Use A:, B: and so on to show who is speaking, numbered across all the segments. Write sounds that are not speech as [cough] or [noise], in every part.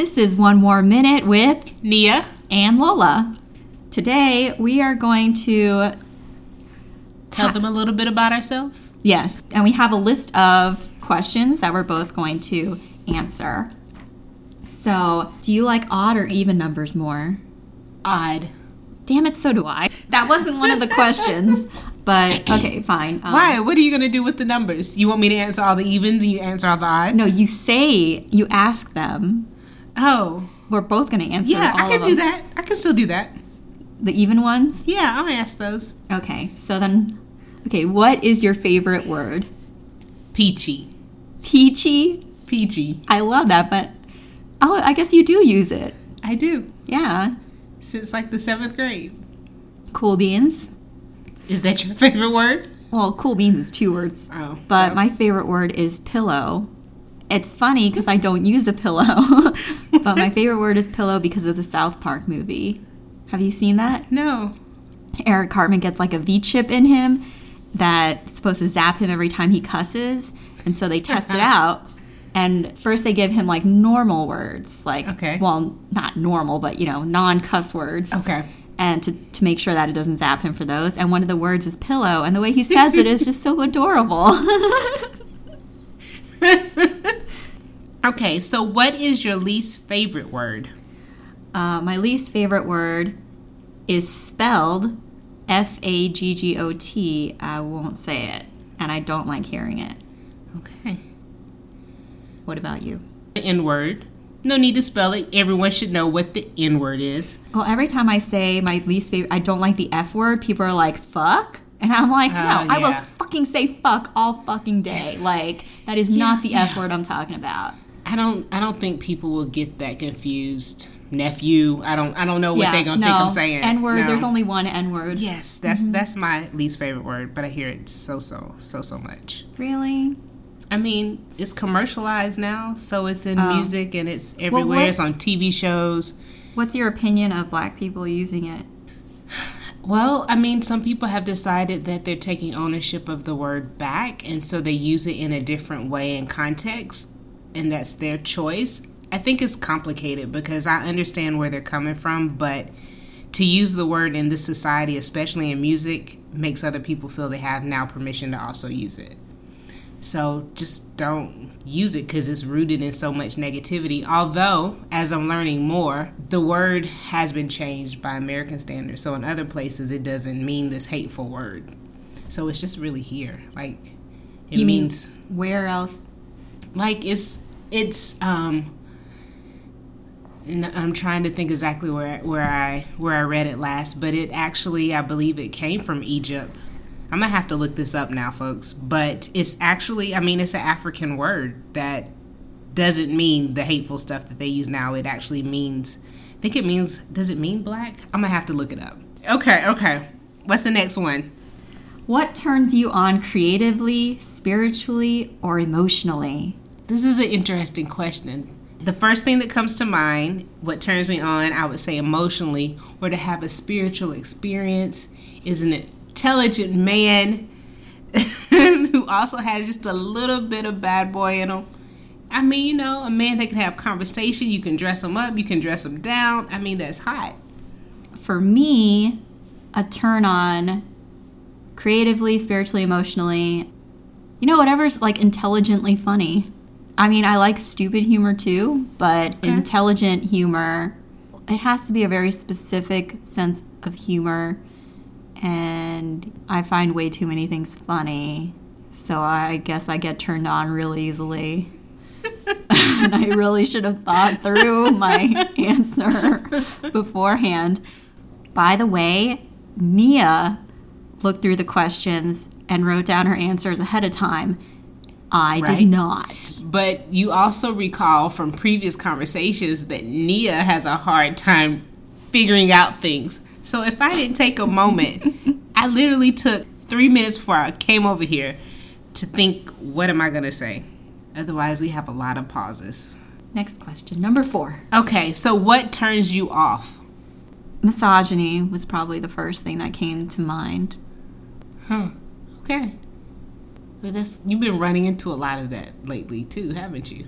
A: This is One More Minute with
B: Nia.
A: and Lola. Today we are going to,
B: Tell them a little bit about ourselves.
A: yes, and we have a list of questions that we're both going to answer. So, do you like odd or even numbers more?
B: Odd.
A: Damn it, so do I. That wasn't one of the questions, [laughs] but okay, fine. Um,
B: Why? What are you gonna do with the numbers? You want me to answer all the evens and you answer all the odds?
A: No, you say, you ask them.
B: Oh,
A: We're both going to answer
B: yeah, I can do that. I can still do that.
A: The even ones?
B: Yeah, I'll ask those.
A: Okay, so then, okay, what is your favorite word?
B: Peachy.
A: Peachy?
B: Peachy.
A: I love that, but oh, I guess you do use it.
B: I do.
A: Yeah.
B: Since like the seventh grade.
A: Cool beans.
B: Is that your [laughs] favorite word?
A: Well, cool beans is two words,
B: Oh.
A: but
B: so-
A: my favorite word is pillow. It's funny because I don't use a pillow, [laughs] but my [laughs] favorite word is pillow because of the South Park movie. Have you seen that?
B: No.
A: Eric Cartman gets like a V chip in him that's supposed to zap him every time he cusses. And so they test it [laughs] out. And first they give him like normal words, like,
B: Okay.
A: well, not normal, but you know, non cuss words.
B: Okay.
A: And to, to make sure that it doesn't zap him for those. And one of the words is pillow. And the way he says it is just so adorable.
B: Okay, so what is your least favorite word?
A: uh, my least favorite word is spelled F A G G O T. I won't say it. And I don't like hearing it.
B: Okay.
A: What about you?
B: The N word. No need to spell it. Everyone should know what the N word is.
A: Well, every time I say my least favorite, I don't like the F word, people are like, fuck. And I'm like, no,
B: Oh,
A: I will fucking say fuck all fucking day. Like, that is [laughs] not the F word I'm talking about.
B: I don't I don't think people will get that confused. Nephew. I don't I don't know what they're gonna
A: no.
B: think I'm saying.
A: N word,
B: No.
A: there's only one N word.
B: Yes, that's mm-hmm. that's my least favorite word, but I hear it so so so so much.
A: Really?
B: I mean, it's commercialized now, so it's in
A: Oh.
B: music and it's everywhere.
A: what-
B: it's on TV shows.
A: What's your opinion of black people using it?
B: Well, I mean, some people have decided that they're taking ownership of the word back, and so they use it in a different way and context, and that's their choice. I think it's complicated because I understand where they're coming from, but to use the word in this society, especially in music, makes other people feel they have now permission to also use it. So just don't use it because it's rooted in so much negativity. Although, as I'm learning more, the word has been changed by American standards. So in other places, it doesn't mean this hateful word. So it's just really here. Like it
A: You mean-
B: means
A: Where else?
B: Like it's it's um. And I'm trying to think exactly where where I where I read it last, but it actually I believe it came from Egypt. I'm gonna have to look this up now, folks. But it's actually, I mean, it's an African word that doesn't mean the hateful stuff that they use now. It actually means, I think it means, does it mean black? I'm gonna have to look it up. Okay, okay. What's the next one?
A: What turns you on creatively, spiritually, or emotionally?
B: This is an interesting question. The first thing that comes to mind, what turns me on, I would say emotionally, or to have a spiritual experience, is an intelligent man [laughs] who also has just a little bit of bad boy in him. I mean, you know, a man that can have conversation. You can dress him up, you can dress him down. I mean, that's hot.
A: For me, a turn on creatively, spiritually, emotionally, you know, whatever's like intelligently funny. I mean, I like stupid humor too, but
B: Okay.
A: intelligent humor, it has to be a very specific sense of humor. And I find way too many things funny. So I guess I get turned on really easily. and [laughs] I really should have thought through my [laughs] answer beforehand. By the way, Nia looked through the questions and wrote down her answers ahead of time. I
B: Right.
A: did not.
B: But you also recall from previous conversations that Nia has a hard time figuring out things. So if I didn't take a moment, [laughs] I literally took three minutes before I came over here to think, what am I going to say? Otherwise, we have a lot of pauses.
A: Next question, number four.
B: Okay, so what turns you off?
A: Misogyny was probably the first thing that came to mind.
B: Huh. Okay. But that's you've been running into a lot of that lately too, haven't you?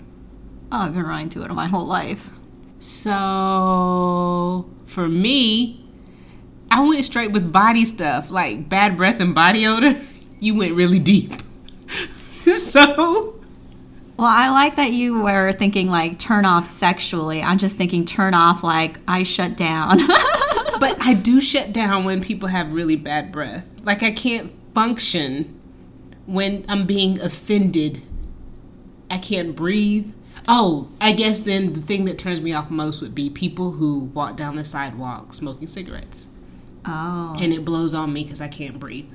A: Oh, I've been running into it my whole life.
B: So for me, I went straight with body stuff like bad breath and body odor. [laughs] You went really deep. [laughs] so
A: Well, I like that you were thinking like turn off sexually. I'm just thinking turn off like I shut down. [laughs]
B: but I do shut down when people have really bad breath. Like I can't function when I'm being offended. I can't breathe. Oh, I guess then the thing that turns me off most would be people who walk down the sidewalk smoking cigarettes.
A: oh.
B: And it blows on me because I can't breathe.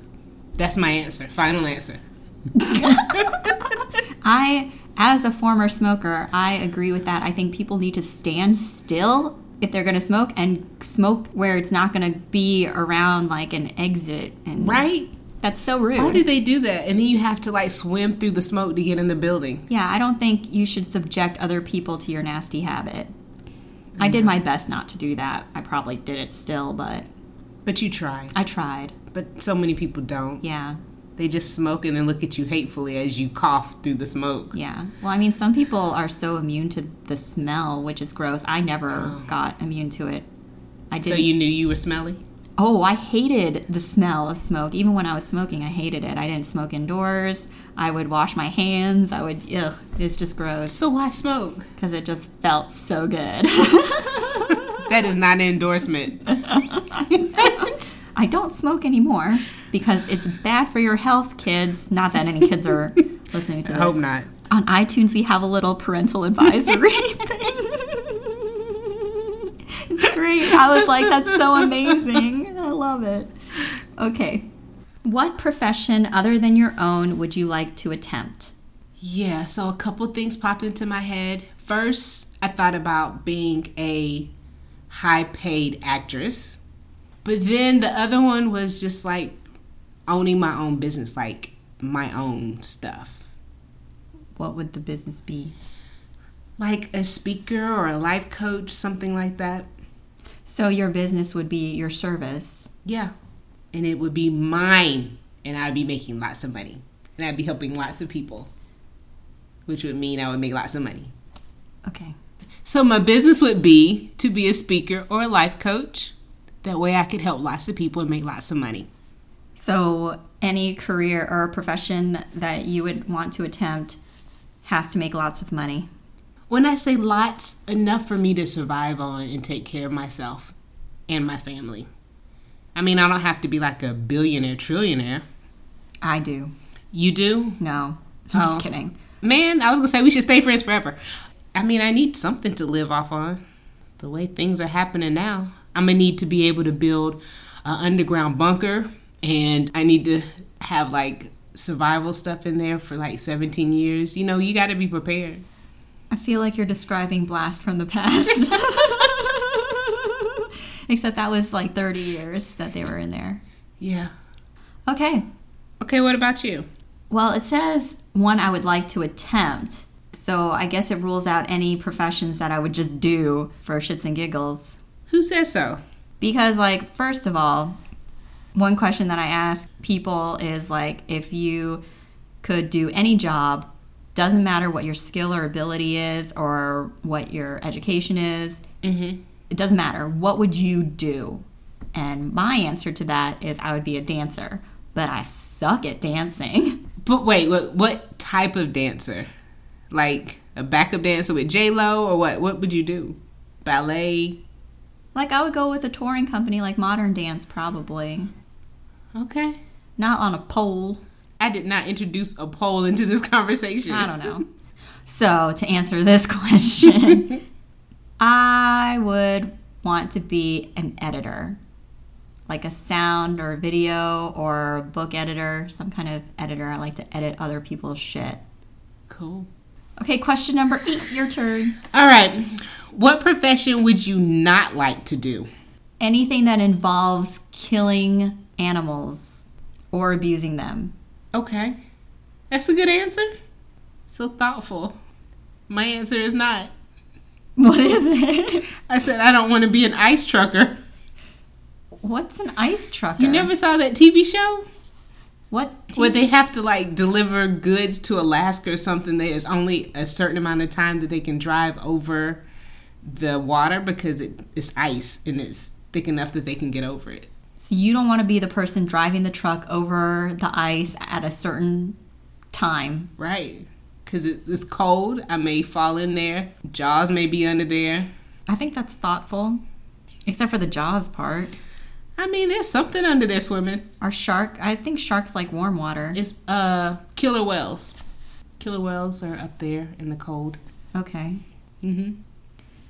B: That's my answer. Final answer. [laughs]
A: I, as a former smoker, I agree with that. I think people need to stand still if they're going to smoke and smoke where it's not going to be around like an exit. And
B: Right?
A: That's so rude.
B: Why do they do that? And then you have to like swim through the smoke to get in the building.
A: yeah, I don't think you should subject other people to your nasty habit. I did my best not to do that. I probably did it still, but
B: But you try.
A: I tried.
B: But so many people don't.
A: Yeah.
B: They just smoke and then look at you hatefully as you cough through the smoke.
A: Yeah. Well, I mean, some people are so immune to the smell, which is gross. I never oh. got immune to it. I
B: Oh. So you knew you were smelly?
A: Oh, I hated the smell of smoke. Even when I was smoking, I hated it. I didn't smoke indoors. I would wash my hands. I would, ugh, it's just gross
B: So why smoke?
A: because it just felt so good. [laughs] [laughs]
B: That is not an endorsement. [laughs]
A: I don't smoke anymore because it's bad for your health, kids. Not that any kids are listening to
B: I
A: this.
B: hope not.
A: On iTunes, we have a little parental advisory thing. Great. I was like, that's so amazing. [laughs] I love it. Okay. What profession other than your own would you like to attempt?
B: Yeah, so a couple things popped into my head. First, I thought about being a high paid actress. But then the other one was just like owning my own business, like my own stuff.
A: What would the business be?
B: Like a speaker or a life coach, something like that.
A: So, your business would be your service.
B: Yeah. And it would be mine. And I'd be making lots of money. And I'd be helping lots of people. Which would mean I would make lots of money.
A: Okay.
B: So my business would be to be a speaker or a life coach. That way I could help lots of people and make lots of money.
A: So, any career or profession that you would want to attempt has to make lots of money.
B: When I say lots, enough for me to survive on and take care of myself and my family. I mean, I don't have to be like a billionaire, trillionaire.
A: I do.
B: You do?
A: No, I'm
B: Oh.
A: just kidding.
B: Man, I was gonna say we should stay friends forever. I mean, I need something to live off on. The way things are happening now, I'm gonna need to be able to build an underground bunker, and I need to have like survival stuff in there for like 17 years. You know, you got to be prepared.
A: I feel like you're describing Blast from the Past. [laughs] Except that was like 30 years that they were in there.
B: Yeah.
A: Okay.
B: Okay, what about you?
A: Well, it says one I would like to attempt. So I guess it rules out any professions that I would just do for shits and giggles.
B: Who says so?
A: Because, like, first of all, one question that I ask people is like, if you could do any job, doesn't matter what your skill or ability is or what your education is,
B: Mm-hmm.
A: it doesn't matter. What would you do? And my answer to that is I would be a dancer, but I suck at dancing. [laughs]
B: But wait, what what type of dancer? Like a backup dancer with J Lo, or what? What would you do? Ballet?
A: Like, I would go with a touring company like Modern Dance, probably.
B: Okay.
A: Not on a pole.
B: I did not introduce a poll into this conversation.
A: I don't know. So, to answer this [laughs] question, I would want to be an editor, like a sound or video or book editor, some kind of editor. I like to edit other people's shit.
B: Cool.
A: Okay, question number eight, your turn.
B: All right. What profession would you not like to do?
A: Anything that involves killing animals or abusing them.
B: Okay. That's a good answer. So thoughtful. My answer is not. [laughs]
A: What is it? [laughs]
B: I said I don't want to be an ice trucker.
A: What's an ice trucker?
B: You never saw that TV show?
A: What?
B: Where they have to like deliver goods to Alaska or something. There's only a certain amount of time that they can drive over the water because it, it's ice and it's thick enough that they can get over it.
A: So you don't want to be the person driving the truck over the ice at a certain time.
B: Right. Because it's cold. I may fall in there. Jaws may be under there.
A: I think that's thoughtful. Except for the jaws part.
B: I mean, there's something under there swimming.
A: Our shark, I think sharks like warm water.
B: It's uh killer whales. Killer whales are up there in the cold.
A: Okay.
B: Mm-hmm.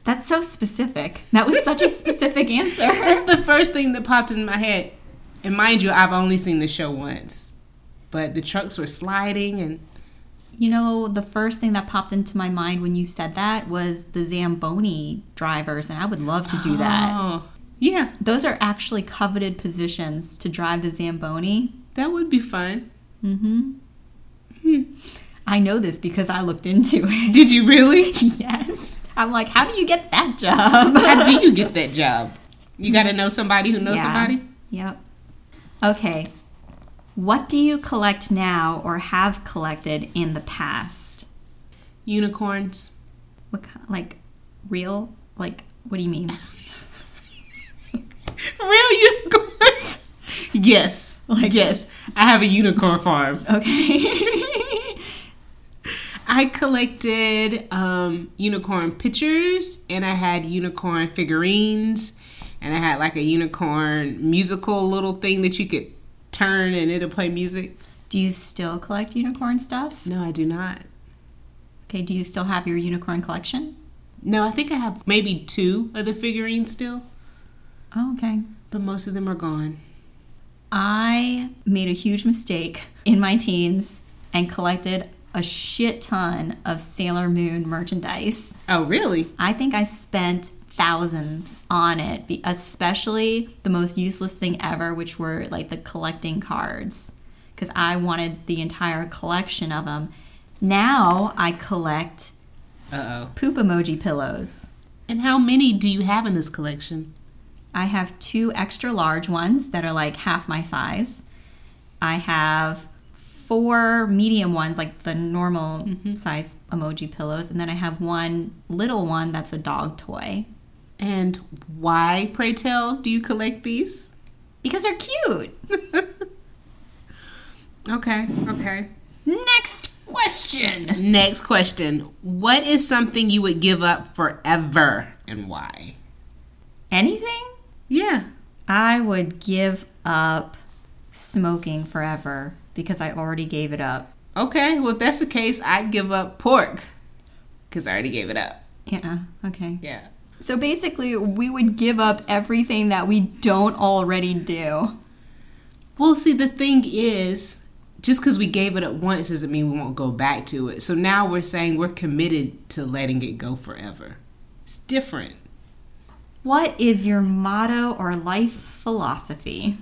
A: That's so specific. That was such a specific [laughs] answer.
B: That's the first thing that popped in my head. And mind you, I've only seen the show once. But the trucks were sliding and
A: You know, the first thing that popped into my mind when you said that was the Zamboni drivers, and I would love to do that.
B: Oh, yeah,
A: Those are actually coveted positions to drive the Zamboni.
B: that would be fun.
A: Mm-hmm.
B: Hmm.
A: I know this because I looked into it.
B: Did you really? [laughs]
A: yes. I'm like, how do you get that job?
B: How do you get [laughs] that job? You got to know somebody who knows
A: Yeah.
B: somebody?
A: Yep. Okay. What do you collect now or have collected in the past?
B: Unicorns.
A: What kind, like real? Like what do you mean? [laughs]
B: Real unicorns? [laughs] yes.
A: Like-
B: yes. I have a unicorn farm.
A: Okay.
B: I collected um, unicorn pictures and I had unicorn figurines and I had like a unicorn musical little thing that you could turn and it'll play music.
A: do you still collect unicorn stuff?
B: No, I do not.
A: Okay, do you still have your unicorn collection?
B: No, I think I have maybe two of the figurines still,
A: Oh, okay.
B: but most of them are gone.
A: I made a huge mistake in my teens and collected a shit ton of Sailor Moon merchandise.
B: Oh, really?
A: I think I spent thousands on it, especially the most useless thing ever, which were like the collecting cards, because I wanted the entire collection of them. Now I collect
B: Uh oh.
A: poop emoji pillows.
B: And how many do you have in this collection?
A: I have two extra large ones that are like half my size. I have four medium ones, like the normal mm-hmm. size emoji pillows, and then I have one little one that's a dog toy.
B: And why, pray tell, do you collect these?
A: Because they're cute. [laughs]
B: Okay, okay.
A: Next question.
B: Next question. What is something you would give up forever and why?
A: Anything?
B: Yeah.
A: I would give up smoking forever because I already gave it up.
B: Okay, well, if that's the case, I'd give up pork because I already gave it up.
A: Yeah, okay.
B: Yeah.
A: So basically, we would give up everything that we don't already do.
B: Well, see, the thing is, just because we gave it up once doesn't mean we won't go back to it. So now we're saying we're committed to letting it go forever. It's different.
A: What is your motto or life philosophy?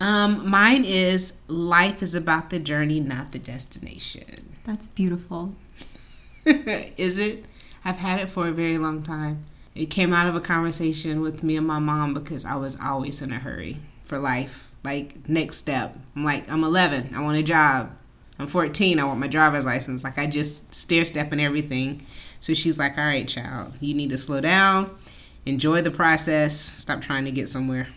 B: Um, mine is life is about the journey, not the destination.
A: That's beautiful. [laughs]
B: is it? I've had it for a very long time. It came out of a conversation with me and my mom because I was always in a hurry for life. Like, next step. I'm like, I'm 11. I want a job. I'm 14. I want my driver's license. Like, I just stair step and everything. So she's like, all right, child, you need to slow down, enjoy the process, stop trying to get somewhere.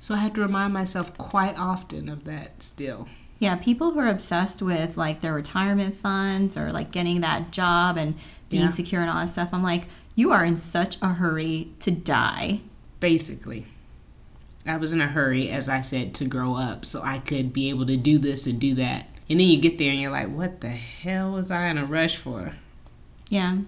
B: So I have to remind myself quite often of that still.
A: Yeah, people who are obsessed with like their retirement funds or like getting that job and being
B: Yeah.
A: secure and all that stuff, I'm like, you are in such a hurry to die.
B: basically. I was in a hurry, as I said, to grow up so I could be able to do this and do that. And then you get there and you're like, what the hell was I in a rush for?
A: Yeah.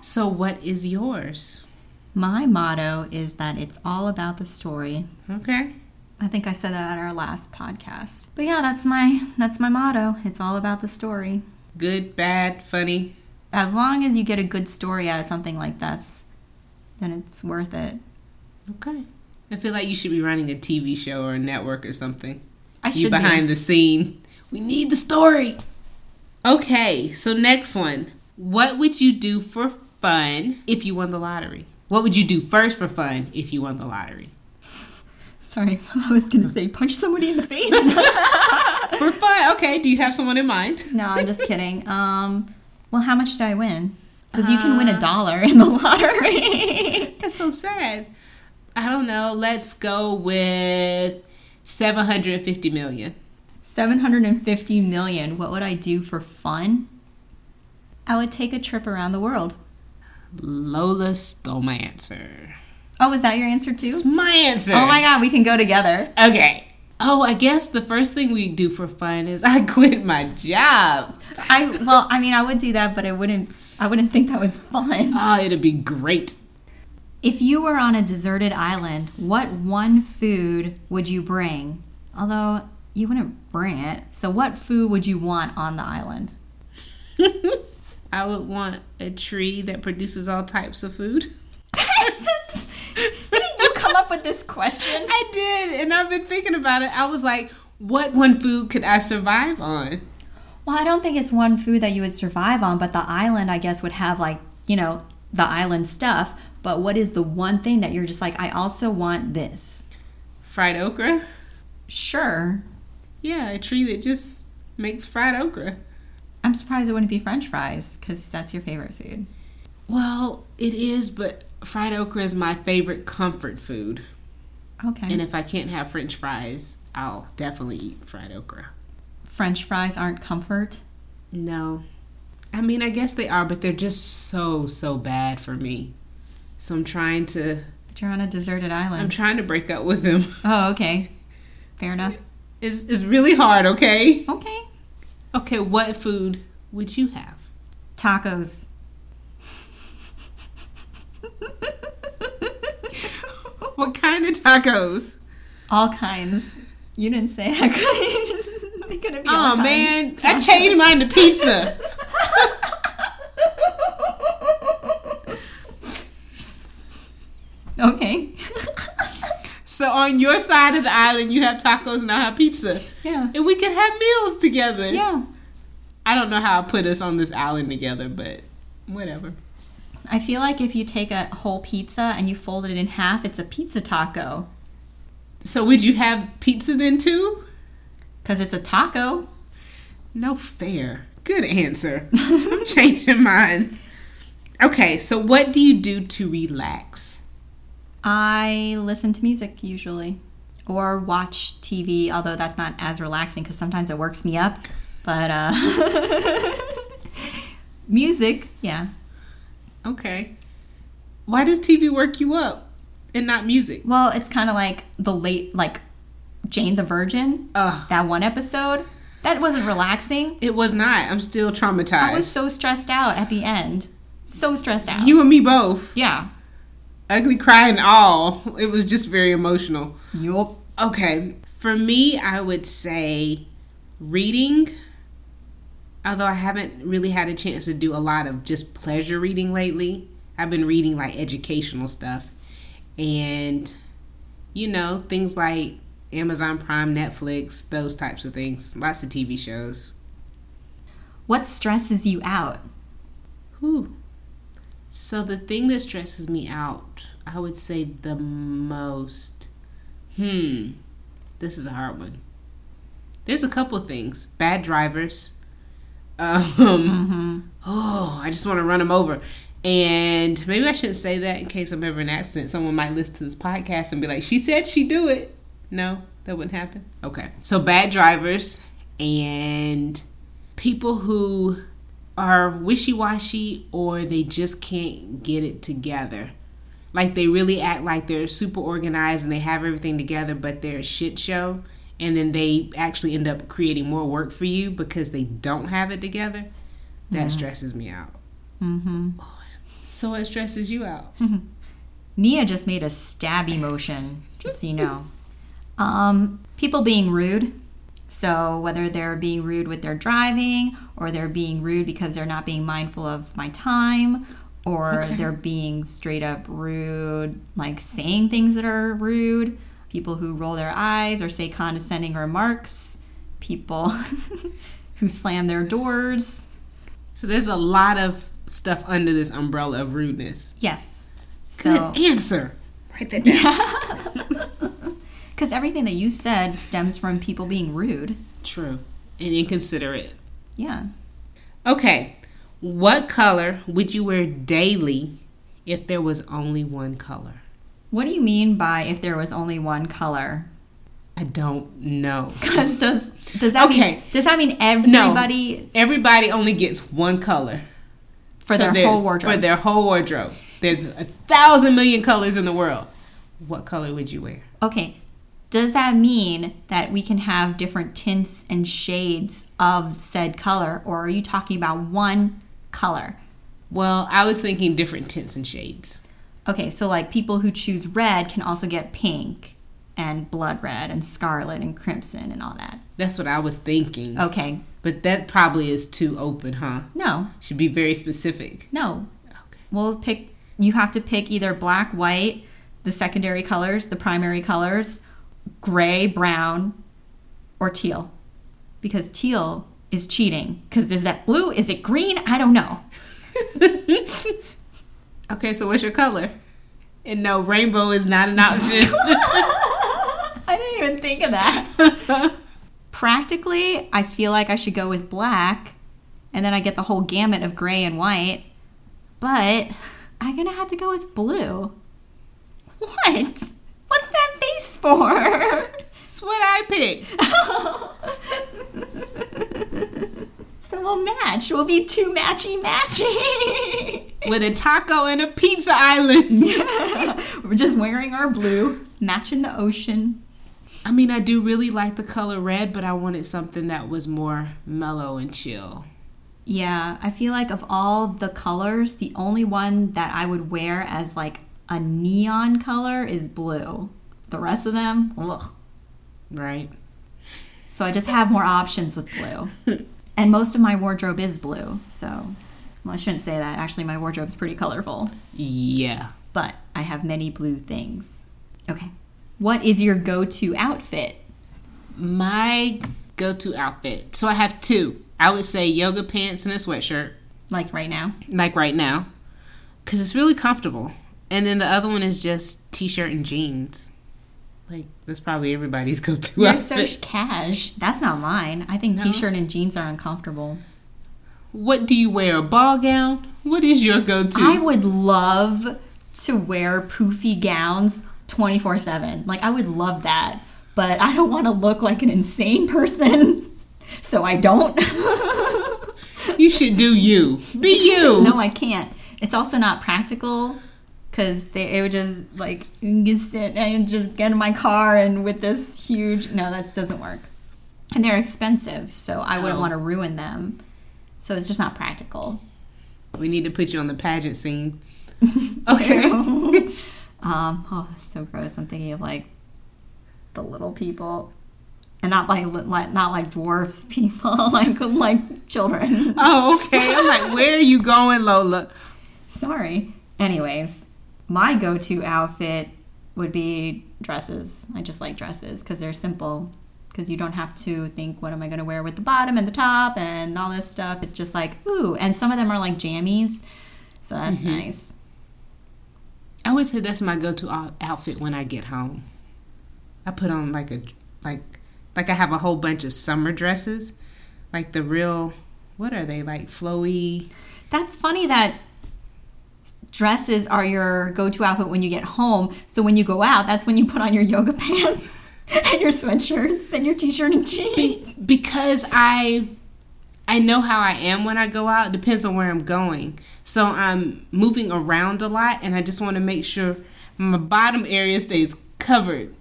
B: So, what is yours?
A: My motto is that it's all about the story.
B: Okay.
A: I think I said that at our last podcast. But yeah, that's my that's my motto. It's all about the story.
B: Good, bad, funny.
A: As long as you get a good story out of something like that's then it's worth it.
B: Okay. I feel like you should be running a TV show or a network or something.
A: I
B: You
A: should
B: behind
A: be.
B: the scene. We need the story. Okay, so next one. What would you do for fun if you won the lottery? What would you do first for fun if you won the lottery?
A: Sorry, [laughs] I was gonna say punch somebody in the face. [laughs]
B: For fun, okay. Do you have someone in mind?
A: no, I'm just [laughs] kidding. Um, well, how much did I win? Because you can win a dollar in the lottery.
B: That's so sad. I don't know. Let's go with 750 million.
A: 750 million. What would I do for fun? I would take a trip around the world.
B: Lola stole my answer.
A: Oh, was that your answer too?
B: It's my answer.
A: Oh my god, we can go together.
B: Okay. Oh, I guess the first thing we do for fun is [laughs] I quit my job.
A: I well, I mean, I would do that, but I wouldn't. I wouldn't think that was fun.
B: Oh, [laughs] it'd be great.
A: If you were on a deserted island, what one food would you bring? Although you wouldn't bring it, so what food would you want on the island? [laughs]
B: I would want a tree that produces all types of food. [laughs]
A: Didn't you come up with this question?
B: I did, and I've been thinking about it. I was like, what one food could I survive on?
A: Well, I don't think it's one food that you would survive on, but the island, I guess, would have like, you know, the island stuff. But what is the one thing that you're just like, I also want this?
B: Fried okra?
A: Sure.
B: Yeah, a tree that just makes fried okra.
A: I'm surprised it wouldn't be french fries because that's your favorite food.
B: Well, it is, but fried okra is my favorite comfort food.
A: Okay.
B: And if I can't have french fries, I'll definitely eat fried okra.
A: French fries aren't comfort.
B: No. I mean, I guess they are, but they're just so, so bad for me. So I'm trying to.
A: But you're on a deserted island.
B: I'm trying to break up with him.
A: oh, okay. Fair enough.
B: It's, it's really hard, okay?
A: Okay.
B: Okay, what food would you have?
A: Tacos. [laughs]
B: What kind of tacos?
A: All kinds. You didn't say that. [laughs] they could be all
B: Oh
A: kinds.
B: man, I changed mine to pizza. [laughs]
A: Okay.
B: So on your side of the island, you have tacos and I have pizza,
A: yeah.
B: and we can have meals together.
A: Yeah.
B: I don't know how I put us on this island together, but whatever.
A: I feel like if you take a whole pizza and you fold it in half, it's a pizza taco.
B: So would you have pizza then too?
A: Because it's a taco.
B: No fair. Good answer. I'm changing [laughs] mine. Okay, so what do you do to relax?
A: I listen to music usually. Or watch TV, although that's not as relaxing because sometimes it works me up. But uh [laughs] music, yeah.
B: Okay. Why does TV work you up and not music?
A: Well, it's kind of like the late like Jane the Virgin,
B: Ugh.
A: that one episode. That wasn't relaxing.
B: It was not. I'm still traumatized.
A: I was so stressed out at the end. So stressed out.
B: you and me both.
A: yeah.
B: Ugly cry and all. It was just very emotional.
A: Yup.
B: Okay. For me, I would say reading. Although I haven't really had a chance to do a lot of just pleasure reading lately. I've been reading like educational stuff. And, you know, things like Amazon Prime, Netflix, those types of things. Lots of TV shows.
A: What stresses you out?
B: Whew. So the thing that stresses me out, I would say the most. Hmm. This is a hard one. There's a couple of things. Bad drivers. Um.
A: Mm-hmm.
B: Oh, I just want to run them over. And maybe I shouldn't say that in case I'm ever in an accident. Someone might listen to this podcast and be like, "She said she do it." No, that wouldn't happen. Okay. So bad drivers and people who are wishy-washy or they just can't get it together. Like they really act like they're super organized and they have everything together, but they're a shit show. And then they actually end up creating more work for you because they don't have it together. That stresses me out.
A: Mm-hmm.
B: So what stresses you out? [laughs]
A: Nia just made a stabby motion, just so you know. Um, people being rude. So whether they're being rude with their driving, or they're being rude because they're not being mindful of my time, or
B: Okay.
A: they're being straight up rude, like saying things that are rude. People who roll their eyes or say condescending remarks. People [laughs] who slam their doors.
B: So there's a lot of stuff under this umbrella of rudeness.
A: Yes.
B: Good
A: So
B: answer. Write that down. [laughs]
A: Because everything that you said stems from people being rude.
B: True. And inconsiderate.
A: Yeah.
B: Okay. What color would you wear daily if there was only one color?
A: What do you mean by if there was only one color?
B: I don't know. [laughs]
A: Because does does that
B: Okay.
A: mean does that mean everybody
B: Everybody only gets one color
A: for
B: So
A: their whole wardrobe?
B: For their whole wardrobe. There's a thousand million colors in the world. What color would you wear?
A: Okay. Does that mean that we can have different tints and shades of said color, or are you talking about one color?
B: Well, I was thinking different tints and shades.
A: Okay, so like people who choose red can also get pink and blood red and scarlet and crimson and all that.
B: That's what I was thinking.
A: Okay.
B: But that probably is too open, huh?
A: No,
B: Should be very specific.
A: no.
B: Okay.
A: We'll pick, you have to pick either black, white, the secondary colors, the primary colors, gray, brown, or teal. Because teal is cheating. Because is that blue? Is it green? I don't know. [laughs]
B: Okay, so what's your color? And no, rainbow is not an option. [laughs]
A: I didn't even think of that. [laughs] Practically, I feel like I should go with black, and then I get the whole gamut of gray and white. But I'm gonna have to go with blue. What? What's that face for?
B: That's what I picked. [laughs]
A: so we'll match. We'll be two matchy matchy.
B: With a taco and a pizza island. [laughs]
A: We're just wearing our blue, matching the ocean.
B: I mean, I do really like the color red, but I wanted something that was more mellow and chill.
A: Yeah, I feel like of all the colors, the only one that I would wear as like a neon color is blue. The rest of them, ugh.
B: Right?
A: So I just have more options with blue. [laughs] and most of my wardrobe is blue, so well, I shouldn't say that. Actually, my wardrobe's pretty colorful,
B: Yeah.
A: but I have many blue things. Okay. What is your go-to outfit?
B: My go to outfit. So I have two. I would say yoga pants and a sweatshirt,
A: Like right now?
B: like right now, because it's really comfortable. And then the other one is just t shirt and jeans. Like, that's probably everybody's [laughs] go to
A: You're
B: outfit.
A: so cash. That's not mine. I think
B: No?
A: t-shirt and jeans are uncomfortable.
B: What do you wear? A ball gown? What is your go to?
A: I would love to wear poofy gowns 24 7. Like, I would love that. But I don't want to look like an insane person. [laughs] So I don't.
B: You should do you. Be [laughs] you.
A: no, I can't. It's also not practical because they it would just like you can sit and just get in my car and with this huge. No, that doesn't work. And they're expensive, so I wouldn't
B: Oh.
A: want to ruin them. So it's just not practical.
B: We need to put you on the pageant scene. [laughs] Okay. [laughs]
A: um, oh, that's so gross. I'm thinking of like the little people, and not like, like not like dwarf [laughs] people, like like children.
B: Oh, okay. I'm like, where are you going, Lola?
A: Sorry. Anyways, my go-to outfit would be dresses. I just like dresses because they're simple. Because you don't have to think, what am I going to wear with the bottom and the top and all this stuff. It's just like, ooh. And some of them are like jammies. So that's mm-hmm. nice.
B: I would say that's my go-to outfit when I get home. I put on like a like like I have a whole bunch of summer dresses, like the real what are they like flowy?
A: That's funny that dresses are your go-to outfit when you get home. So when you go out, that's when you put on your yoga [laughs] pants and your sweatshirts and your t-shirt and jeans.
B: Be- because I I know how I am when I go out. It depends on where I'm going. So I'm moving around a lot, and I just want to make sure my bottom area stays covered.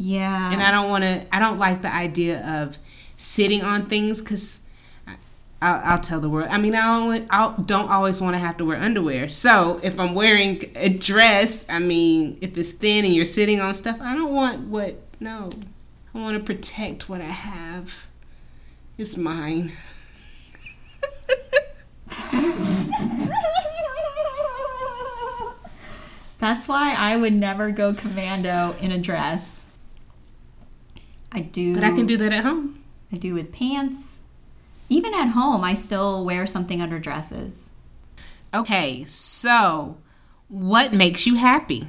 A: Yeah.
B: and I don't want to. I don't like the idea of sitting on things because I'll, I'll tell the world. I mean, I don't. I don't always want to have to wear underwear. So if I'm wearing a dress, I mean, if it's thin and you're sitting on stuff, I don't want what. No, I want to protect what I have. It's mine. [laughs]
A: That's why I would never go commando in a dress. I do.
B: But I can do that at home.
A: I do with pants. Even at home, I still wear something under dresses.
B: Okay, so what makes you happy?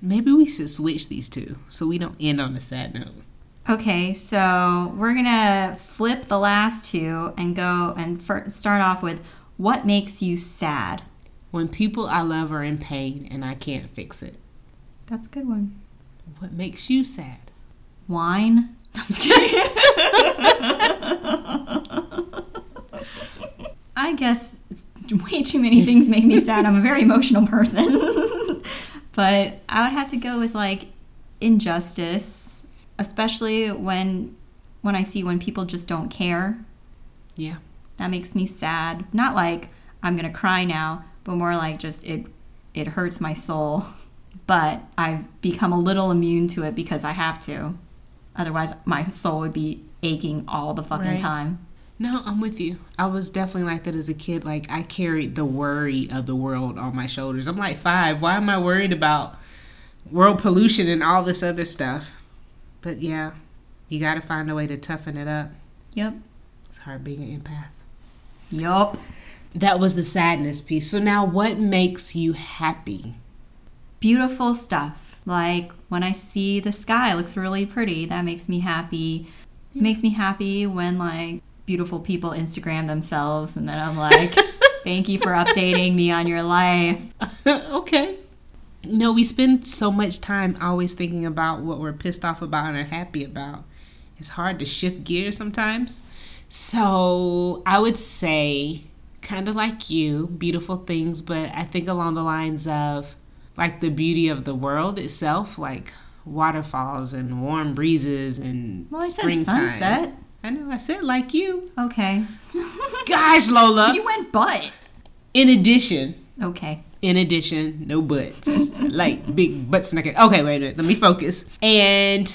B: Maybe we should switch these two so we don't end on a sad note.
A: Okay, so we're gonna flip the last two and go and start off with What makes you sad?
B: When people I love are in pain and I can't fix it.
A: That's a good one.
B: What makes you sad?
A: Wine? I'm just kidding. [laughs] I guess way too many things make me sad. I'm a very emotional person. [laughs] but I would have to go with like injustice, especially when when I see when people just don't care.
B: Yeah.
A: That makes me sad. Not like I'm going to cry now, but more like just it it hurts my soul. But I've become a little immune to it because I have to. Otherwise, my soul would be aching all the fucking
B: Right.
A: time.
B: No, I'm with you. I was definitely like that as a kid. Like I carried the worry of the world on my shoulders. I'm like five. Why am I worried about world pollution and all this other stuff? But yeah, you got to find a way to toughen it up.
A: Yep.
B: It's hard being an empath.
A: Yup.
B: That was the sadness piece. So now, what makes you happy?
A: Beautiful stuff. Like when I see the sky looks really pretty, that makes me happy. It makes me happy when like beautiful people Instagram themselves and then I'm like, [laughs] thank you for updating me on your life. [laughs]
B: okay. No, we spend so much time always thinking about what we're pissed off about and are happy about. It's hard to shift gears sometimes. So I would say, kind of like you, beautiful things, but I think along the lines of like the beauty of the world itself, like waterfalls and warm breezes and
A: Well,
B: springtime.
A: sunset.
B: I know, I said like you.
A: Okay. [laughs]
B: Gosh, Lola.
A: you went but.
B: In addition,
A: Okay.
B: In addition, no butts. like big butt snucket. Okay, wait a minute. Let me focus. And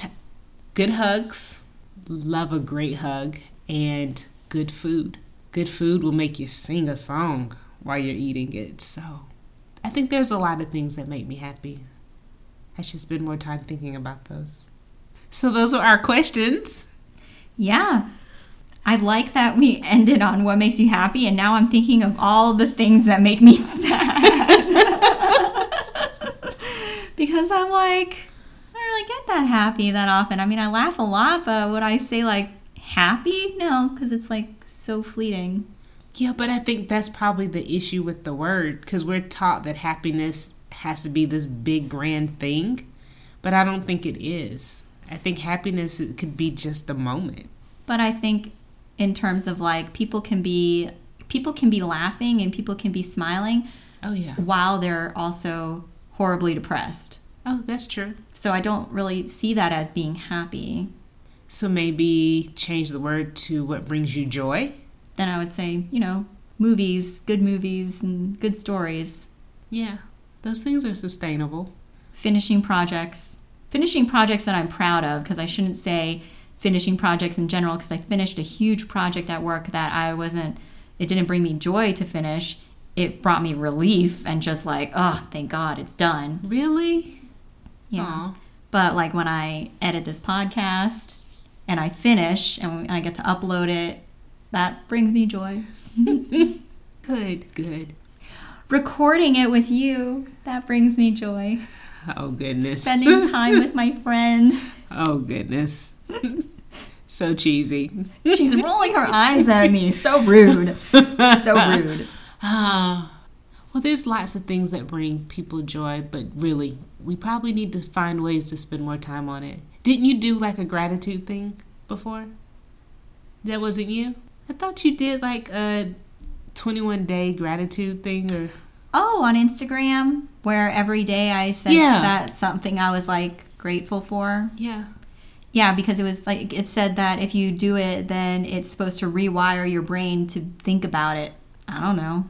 B: good hugs. Love a great hug. And good food. Good food will make you sing a song while you're eating it. So I think there's a lot of things that make me happy. I should spend more time thinking about those. So those are our questions.
A: Yeah. I like that we ended on what makes you happy, and now I'm thinking of all the things that make me [laughs] sad. [laughs] because I'm like, I don't really get that happy that often. I mean, I laugh a lot, but would I say like happy? No, because it's like so fleeting.
B: Yeah, but I think that's probably the issue with the word because we're taught that happiness has to be this big grand thing, but I don't think it is. I think happiness could be just a moment.
A: But I think in terms of like people can be people can be laughing and people can be smiling
B: Oh yeah.
A: while they're also horribly depressed.
B: Oh, that's true.
A: So I don't really see that as being happy.
B: So maybe change the word to what brings you joy.
A: Then I would say, you know, movies, good movies and good stories,
B: Yeah, those things are sustainable.
A: finishing projects, finishing projects that I'm proud of because I shouldn't say finishing projects in general because I finished a huge project at work that I wasn't it didn't bring me joy to finish. It brought me relief and just like, oh, thank God it's done.
B: Really?
A: Yeah.
B: Aw.
A: But like when I edit this podcast and I finish and I get to upload it, that brings me joy. [laughs]
B: Good, good.
A: Recording it with you, that brings me joy.
B: Oh goodness.
A: Spending time with my friend. [laughs]
B: oh goodness. [laughs] so cheesy.
A: She's rolling her eyes at me. So rude. So rude. [laughs]
B: Ah, well, there's lots of things that bring people joy, but really, we probably need to find ways to spend more time on it. Didn't you do like a gratitude thing before? That wasn't you? I thought you did like a 21 day gratitude thing or.
A: Oh, on Instagram, where every day I said
B: Yeah.
A: that's something I was like grateful for.
B: Yeah.
A: Yeah, because it was like it said that if you do it, then it's supposed to rewire your brain to think about it. I don't know.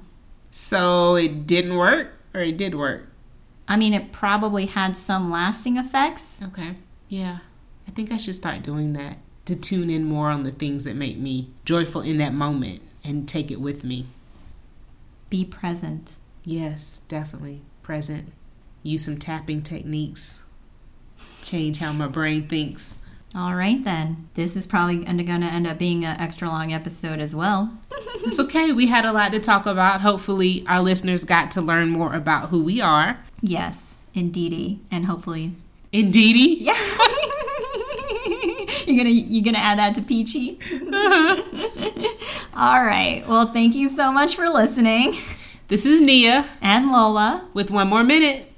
B: So it didn't work or it did work?
A: I mean, it probably had some lasting effects.
B: Okay. Yeah. I think I should start doing that to tune in more on the things that make me joyful in that moment and take it with me.
A: Be present.
B: Yes, definitely. Present. Use some tapping techniques. Change how my brain thinks.
A: All right, then. This is probably going to end up being an extra long episode as well. [laughs]
B: It's okay. We had a lot to talk about. Hopefully, our listeners got to learn more about who we are.
A: Yes, indeedy, and hopefully,
B: Indeedy.
A: yeah. [laughs] you're gonna you're gonna add that to Peachy. Uh-huh. [laughs] All right. Well, thank you so much for listening.
B: This is Nia
A: And Lola.
B: with one more minute.